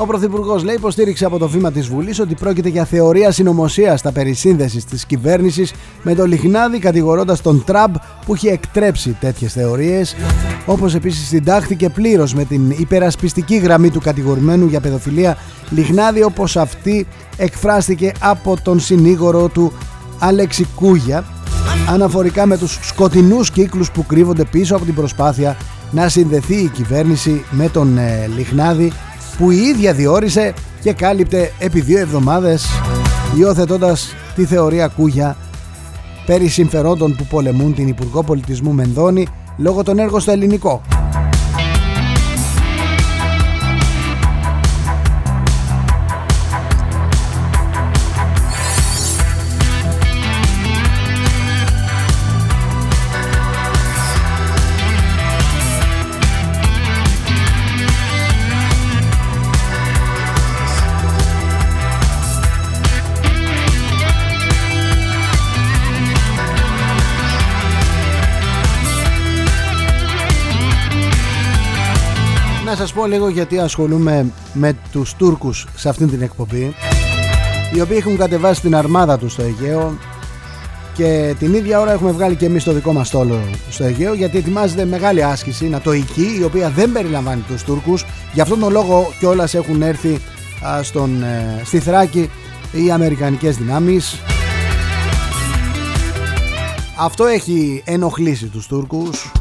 Ο Πρωθυπουργός λέει υποστήριξε από το βήμα της Βουλής ότι πρόκειται για θεωρία συνωμοσίας στα περί σύνδεσης της κυβέρνησης με το Λιχνάδι, κατηγορώντας τον Τραμπ που έχει εκτρέψει τέτοιες θεωρίες. Όπως επίσης συντάχθηκε πλήρως με την υπερασπιστική γραμμή του κατηγορημένου για παιδοφιλία Λιχνάδη, όπως αυτή εκφράστηκε από τον συνήγορο του Άλεξη Κούγια αναφορικά με τους σκοτεινούς κύκλους που κρύβονται πίσω από την προσπάθεια να συνδεθεί η κυβέρνηση με τον ε, Λιχνάδη που η ίδια διόρισε και κάλυπτε επί δύο εβδομάδες υιοθετώντας τη θεωρία Κούγια περί συμφερόντων που πολεμούν την Υπουργό Πολιτισμού Μενδώνη λόγω των έργων στο ελληνικό. Σας πω λίγο γιατί ασχολούμαι με τους Τούρκους σε αυτήν την εκπομπή οι οποίοι έχουν κατεβάσει την αρμάδα τους στο Αιγαίο και την ίδια ώρα έχουμε βγάλει και εμείς το δικό μας στόλο στο Αιγαίο γιατί ετοιμάζεται μεγάλη άσκηση νατοική η οποία δεν περιλαμβάνει τους Τούρκους. Γι' αυτόν τον λόγο κιόλας έχουν έρθει α, στον, ε, στη Θράκη οι Αμερικανικές δυνάμεις. Αυτό έχει ενοχλήσει τους Τούρκους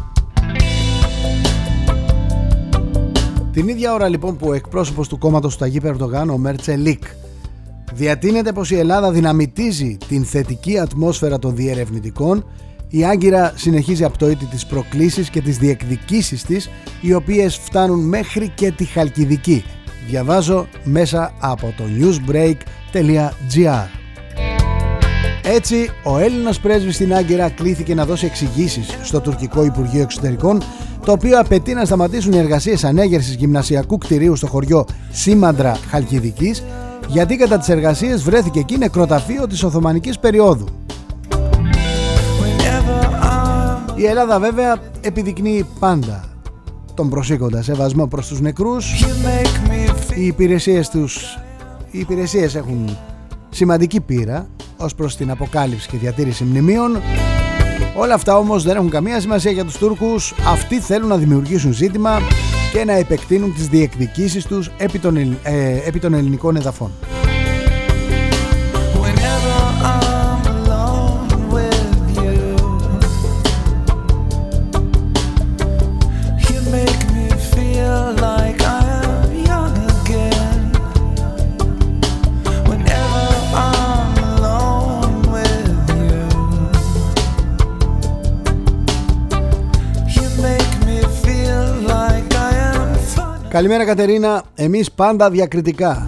Την ίδια ώρα λοιπόν που ο εκπρόσωπος του κόμματος του Ταγί Περντογάν, ο Μέρτσελικ, διατείνεται πως η Ελλάδα δυναμητίζει την θετική ατμόσφαιρα των διερευνητικών, η Άγκυρα συνεχίζει απτοίτη τις προκλήσεις και τις διεκδικήσεις της, οι οποίες φτάνουν μέχρι και τη Χαλκιδική. Διαβάζω μέσα από το newsbreak.gr έτσι, ο Έλληνας πρέσβης στην Άγκυρα κλήθηκε να δώσει εξηγήσεις στο τουρκικό Υπουργείο Εξωτερικών, το οποίο απαιτεί να σταματήσουν οι εργασίες ανέγερσης γυμνασιακού κτηρίου στο χωριό Σήμαντρα Χαλκιδικής, γιατί κατά τις εργασίες βρέθηκε εκεί νεκροταφείο της Οθωμανικής περίοδου. Η Ελλάδα βέβαια επιδεικνύει πάντα τον προσήκοντα σεβασμό προς τους νεκρούς. Οι υπηρεσίες τους οι υπηρεσίες έχουν σημαντική πείρα ως προς την αποκάλυψη και διατήρηση μνημείων. Όλα αυτά όμως δεν έχουν καμία σημασία για τους Τούρκους. Αυτοί θέλουν να δημιουργήσουν ζήτημα και να επεκτείνουν τις διεκδικήσεις τους επί των, ελλ- ε, επί των ελληνικών εδαφών. Καλημέρα Κατερίνα, εμείς πάντα διακριτικά.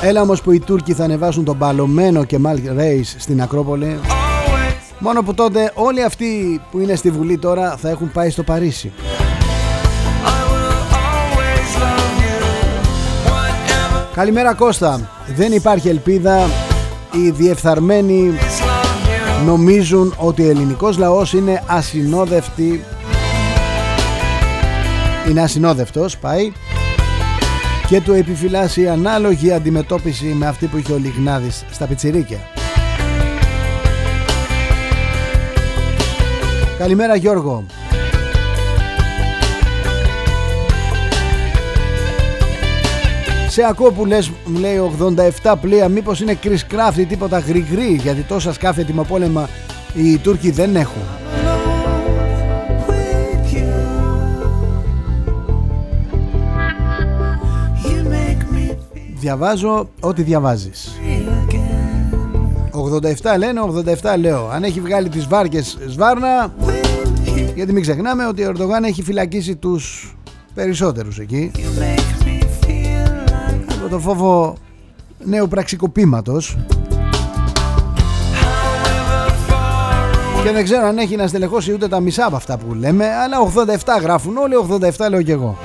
Έλα όμως που οι Τούρκοι θα ανεβάσουν τον παλωμένο και Μάλ Ρέις στην Ακρόπολη. Always, Μόνο που τότε όλοι αυτοί που είναι στη Βουλή τώρα θα έχουν πάει στο Παρίσι. I will always love you. Whatever Καλημέρα Κώστα. Δεν υπάρχει ελπίδα. Οι διεφθαρμένοι is love you. νομίζουν ότι ο ελληνικός λαός είναι ασυνόδευτη. Είναι ασυνόδευτος, πάει. Και του επιφυλάσσει ανάλογη αντιμετώπιση με αυτή που είχε ο Λιγνάδης στα πιτσιρίκια. Καλημέρα Γιώργο. Σε ακούω που λες, μου λέει 87 πλοία, μήπως είναι Chris Craft ή τίποτα γρηγρή, γιατί τόσα σκάφη ετοιμοπόλεμα οι Τούρκοι δεν έχουν. Διαβάζω ό,τι διαβάζεις. feel again. 87 λένε, 87 λέω. Αν έχει βγάλει τις βάρκες σβάρνα, With you, γιατί μην ξεχνάμε ότι ο Ερντογάν έχει φυλακίσει τους περισσότερους εκεί. you make me feel like Από το φόβο νέου πραξικοπήματος. however far Και δεν ξέρω αν έχει να στελεχώσει ούτε τα μισά από αυτά που λέμε, αλλά 87 γράφουν όλοι, 87 λέω κι εγώ.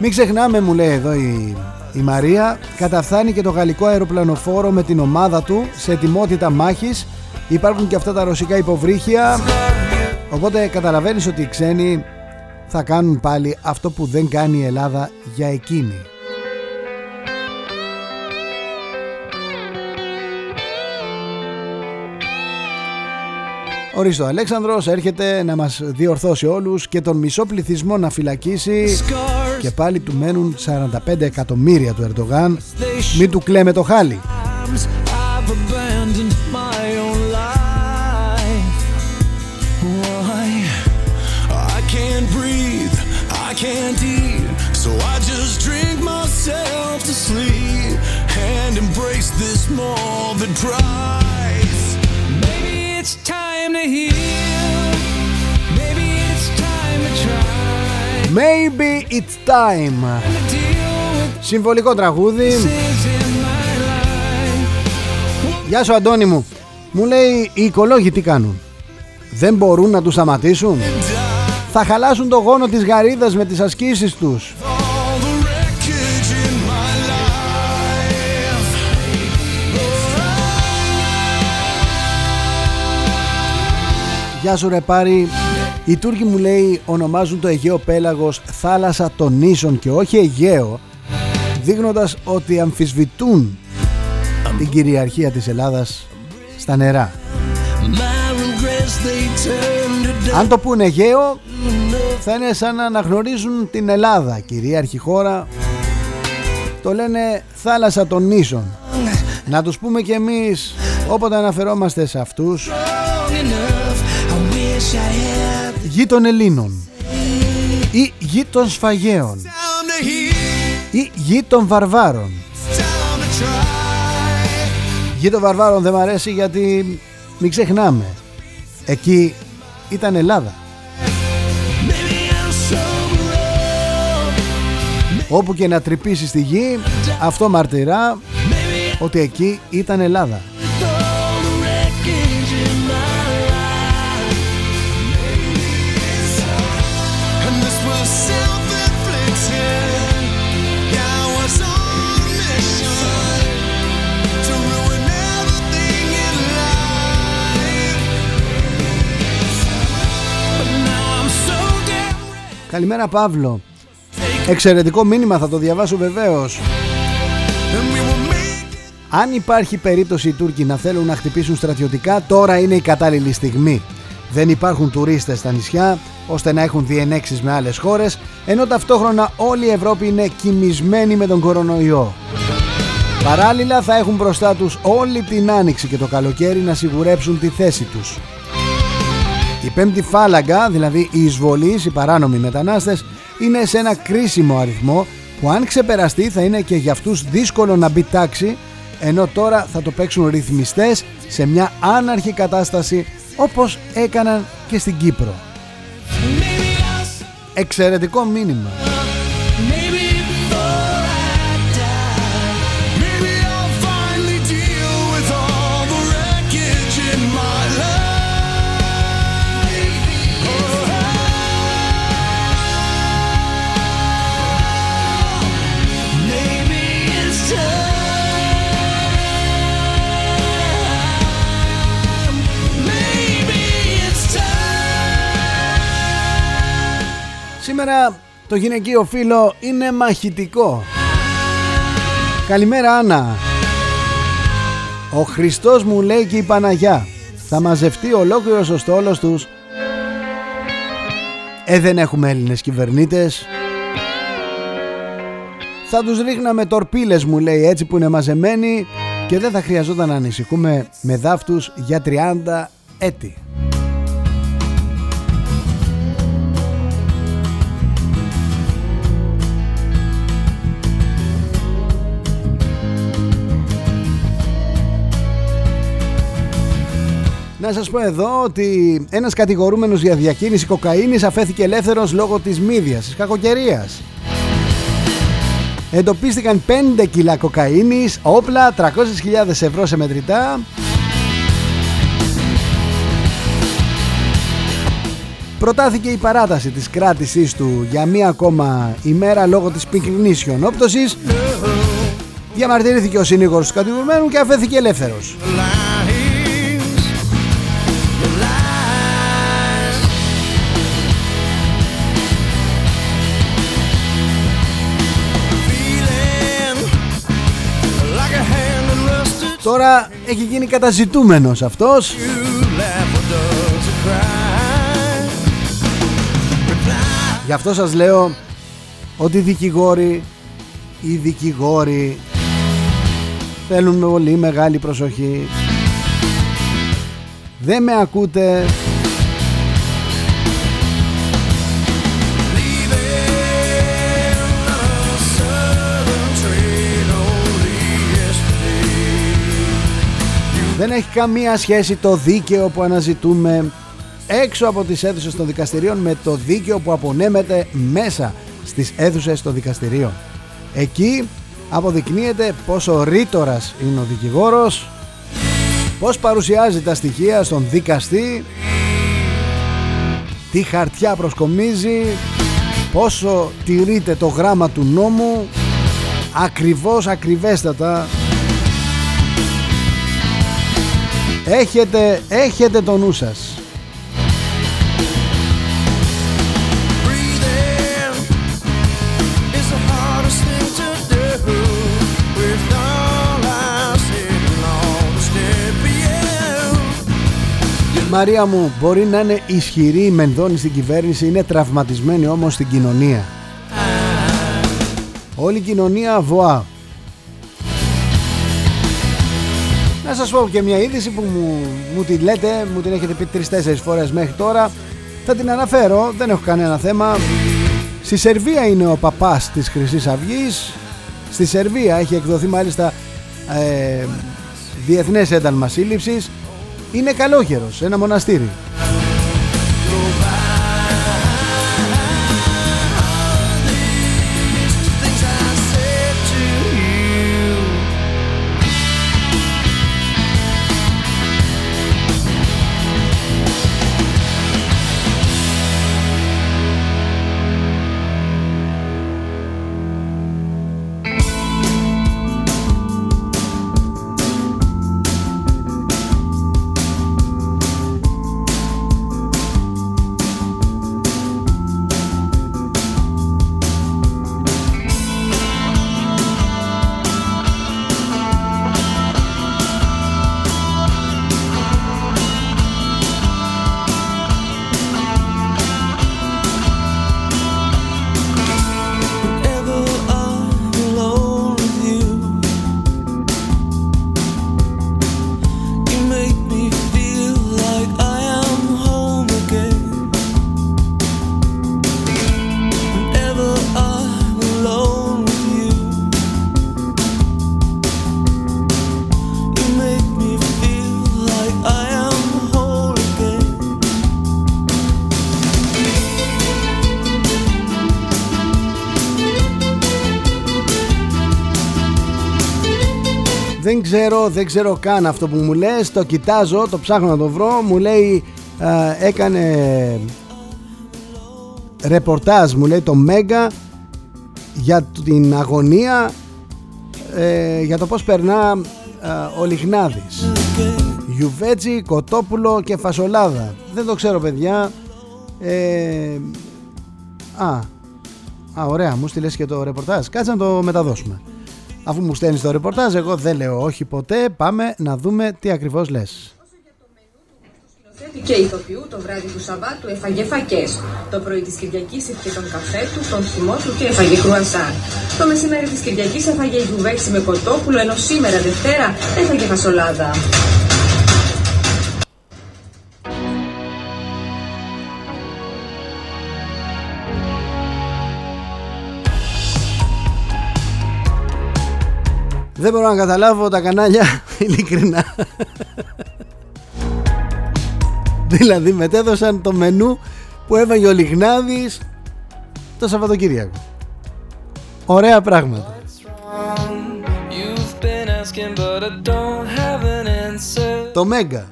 Μην ξεχνάμε μου λέει εδώ η, η Μαρία Καταφθάνει και το γαλλικό αεροπλανοφόρο με την ομάδα του Σε ετοιμότητα μάχης. Υπάρχουν και αυτά τα ρωσικά υποβρύχια. Οπότε καταλαβαίνεις ότι οι ξένοι θα κάνουν πάλι αυτό που δεν κάνει η Ελλάδα για εκείνη. Ορίστε ο Αλέξανδρος έρχεται να μας διορθώσει όλους και τον μισό πληθυσμό να φυλακίσει και πάλι του μένουν 45 εκατομμύρια του Ερντογάν. Μη του κλαίμε το χάλι. Embrace this mold that dries. Maybe it's time to heal. Maybe it's time. to deal with Συμβολικό τραγούδι. this in my life. Γεια σου Αντώνη μου. Μου λέει οι οικολόγοι τι κάνουν; Δεν μπορούν να τους σταματήσουν; Θα χαλάσουν το γόνο της γαρίδας με τις ασκήσεις τους; all the wreckage in my life. Γεια σου ρε Πάρη. Οι Τούρκοι μου λέει ονομάζουν το Αιγαίο Πέλαγος θάλασσα των νήσων και όχι Αιγαίο δείχνοντας ότι αμφισβητούν την κυριαρχία της Ελλάδας στα νερά. My regrets they turn to Αν το πούνε Αιγαίο θα είναι σαν να αναγνωρίζουν την Ελλάδα, κυρίαρχη χώρα. Το λένε θάλασσα των νήσων. Να τους πούμε κι εμείς όποτε αναφερόμαστε σε αυτούς γη των Ελλήνων ή γη των Σφαγαίων time to heal, ή γη των Βαρβάρων. time to try. Γη των Βαρβάρων δεν μ' αρέσει γιατί μην ξεχνάμε. Εκεί ήταν Ελλάδα. Maybe I'll sober up. Όπου και να τρυπήσεις στη γη αυτό μαρτυρά Maybe ότι εκεί ήταν Ελλάδα. Καλημέρα Παύλο. Εξαιρετικό μήνυμα θα το διαβάσω βεβαίως. And we will make it. Αν υπάρχει περίπτωση οι Τούρκοι να θέλουν να χτυπήσουν στρατιωτικά, τώρα είναι η κατάλληλη στιγμή. Δεν υπάρχουν τουρίστες στα νησιά, ώστε να έχουν διενέξεις με άλλες χώρες, ενώ ταυτόχρονα όλη η Ευρώπη είναι κοιμισμένη με τον κορονοϊό. Παράλληλα θα έχουν μπροστά τους όλη την άνοιξη και το καλοκαίρι να σιγουρέψουν τη θέση τους. Η πέμπτη φάλαγγα, δηλαδή οι εισβολείς, οι παράνομοι μετανάστες, είναι σε ένα κρίσιμο αριθμό που αν ξεπεραστεί θα είναι και για αυτούς δύσκολο να μπει τάξη ενώ τώρα θα το παίξουν ρυθμιστές σε μια άναρχη κατάσταση όπως έκαναν και στην Κύπρο. Maybe I'll Εξαιρετικό μήνυμα. Σήμερα το γυναικείο φύλλο είναι μαχητικό. Καλημέρα Άννα. Ο Χριστός μου λέει και η Παναγιά. Θα μαζευτεί ολόκληρος ο στόλος τους. Ε, δεν έχουμε Έλληνες κυβερνήτες. Θα τους ρίχναμε τορπίλες μου λέει έτσι που είναι μαζεμένοι και δεν θα χρειαζόταν να ανησυχούμε με δάφτους για 30 έτη. Να σας πω εδώ ότι ένας κατηγορούμενος για διακίνηση κοκαίνης αφέθηκε ελεύθερος λόγω της μύδιας, της κακοκαιρίας. Εντοπίστηκαν 5 κιλά κοκαίνης, όπλα, 300.000 ευρώ σε μετρητά. Προτάθηκε η παράταση της κράτησής του για μία ακόμα ημέρα λόγω της πυκνής χιονόπτωσης. Διαμαρτυρήθηκε ο συνήγορος του κατηγορουμένου και αφέθηκε ελεύθερος. Τώρα έχει γίνει καταζητούμενος αυτός. You laugh or does it cry? Reply. Γι' αυτό σας λέω ότι οι δικηγόροι, οι δικηγόροι θέλουν με πολύ μεγάλη προσοχή. Δεν με ακούτε. Δεν έχει καμία σχέση το δίκαιο που αναζητούμε έξω από τις αίθουσες των δικαστηρίων με το δίκαιο που απονέμεται μέσα στις αίθουσες των δικαστηρίων. Εκεί αποδεικνύεται πόσο ρήτορας είναι ο δικηγόρος, πώς παρουσιάζει τα στοιχεία στον δικαστή, τι χαρτιά προσκομίζει, πόσο τηρείται το γράμμα του νόμου, ακριβώς ακριβέστατα Έχετε, έχετε το νου σας. Breathing is the hardest thing to do. With all I sitting on the step for you. Μαρία μου, μπορεί να είναι ισχυρή η Μενδώνη στην κυβέρνηση, είναι τραυματισμένη όμως στην κοινωνία. Όλη η κοινωνία βοά. Να σας πω και μια είδηση που μου, μου τη λέτε, μου την έχετε πει τρεις-τέσσερις φορές μέχρι τώρα. Θα την αναφέρω, δεν έχω κανένα θέμα. Στη Σερβία είναι ο παπάς της Χρυσής Αυγής. Στη Σερβία έχει εκδοθεί μάλιστα ε, διεθνές ένταλμα σύλληψης. Είναι καλόγερος, σε ένα μοναστήρι. Δεν ξέρω, δεν ξέρω καν αυτό που μου λες. Το κοιτάζω, το ψάχνω να το βρω. Μου λέει α, έκανε ρεπορτάζ Μου λέει το Μέγκα Για την αγωνία ε, Για το πως περνά α, ο Λιχνάδης Γιουβέτσι, κοτόπουλο και φασολάδα. Δεν το ξέρω παιδιά. Ε, Α, α, ωραία, μου στείλες και το ρεπορτάζ. Κάτσε να το μεταδώσουμε Αφού μου στέλνεις το ρεπορτάζ, εγώ δεν λέω όχι ποτέ. Πάμε να δούμε τι ακριβώς λες. σκηνοθέτη και ηθοποιού το βράδυ του Σαββάτου έφαγε φακές. Το πρωί της Κυριακής ήπια τον καφέ του, τον θυμό του και έφαγε κρουασάν. Το μεσημέρι της Κυριακής έφαγε γιουβέτσι με κοτόπουλο, ενώ σήμερα Δευτέρα έφαγε φασολάδα. Δεν μπορώ να καταλάβω τα κανάλια, ειλικρινά. δηλαδή μετέδωσαν το μενού που έβαγε ο Λιγνάδης το Σαββατοκύριακο. Ωραία πράγματα. You've been asking, but I don't have an answer. Το Μέγκα.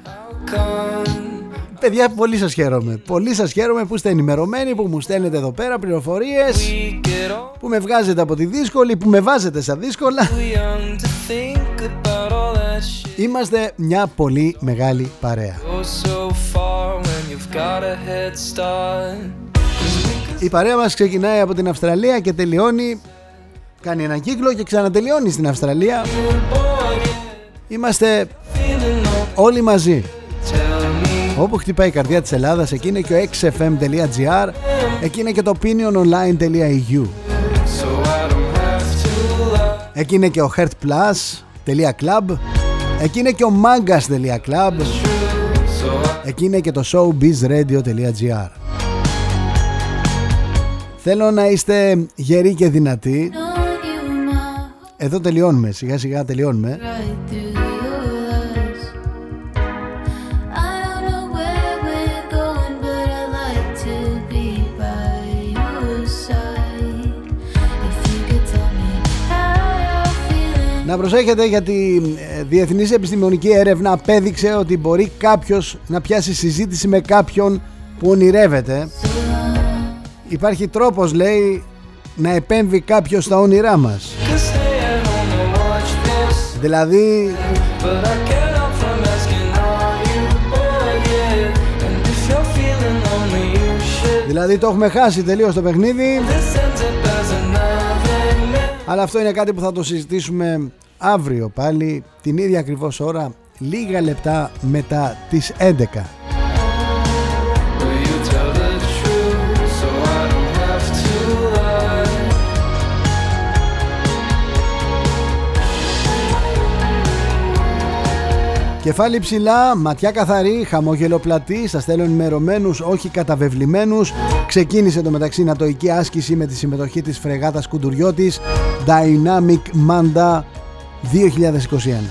Come Παιδιά, πολύ σας χαίρομαι. Πολύ σας χαίρομαι που είστε ενημερωμένοι, που μου στέλνετε εδώ πέρα πληροφορίες, We get old, που με βγάζετε από τη δύσκολη, που με βάζετε στα δύσκολα. too young to think about all that shit. Είμαστε μια πολύ μεγάλη παρέα. Go so far when you've got a head start. Η παρέα μας ξεκινάει από την Αυστραλία και τελειώνει, κάνει ένα κύκλο και ξανατελειώνει στην Αυστραλία. Είμαστε Feeling no, όλοι μαζί. Tell me Όπου χτυπάει η καρδιά της Ελλάδας, εκεί είναι και ο xfm.gr, εκεί είναι και το opiniononline.eu, so I don't have to lie. εκεί είναι και ο heartplus.club, εκεί είναι και ο mangas.club, So I εκεί είναι και το showbizradio.gr. Θέλω να είστε γεροί και δυνατοί. Εδώ τελειώνουμε, σιγά σιγά τελειώνουμε. Να προσέχετε γιατί η Διεθνής Επιστημονική Έρευνα απέδειξε ότι μπορεί κάποιος να πιάσει συζήτηση με κάποιον που ονειρεύεται. Υπάρχει τρόπος λέει να επέμβει κάποιος στα όνειρά μας. could stay at home and watch this, Δηλαδή but I can't help from asking, are you bored yet? And if you're feeling lonely, you should. Δηλαδή το έχουμε χάσει τελείως το παιχνίδι Αλλά αυτό είναι κάτι που θα το συζητήσουμε αύριο πάλι Την ίδια ακριβώς ώρα Λίγα λεπτά μετά τις 11 Κεφάλι ψηλά, ματιά καθαρή, χαμόγελο πλατή, σας θέλω ενημερωμένους, όχι καταβεβλημένους. Ξεκίνησε το μεταξύ νατοική άσκηση με τη συμμετοχή της φρεγάτας Κουντουριώτης Dynamic Manda 2021.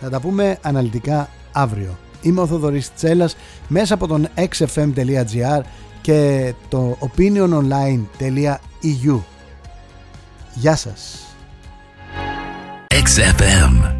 Θα τα πούμε αναλυτικά αύριο. Είμαι ο Θοδωρής Τσέλας μέσα από τον xfm.gr και το opiniononline.eu. Γεια σας. XFM.